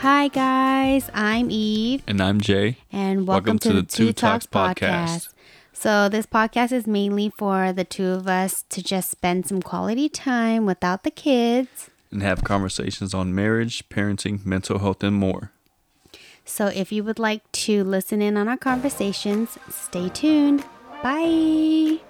Hi guys, I'm Eve, And I'm Jay. and welcome, to, the Two Talks podcast. So this podcast is mainly for the two of us to just spend some quality time without the kids. And have conversations on marriage, parenting, mental health, and more. So if you would like to listen in on our conversations, stay tuned. Bye.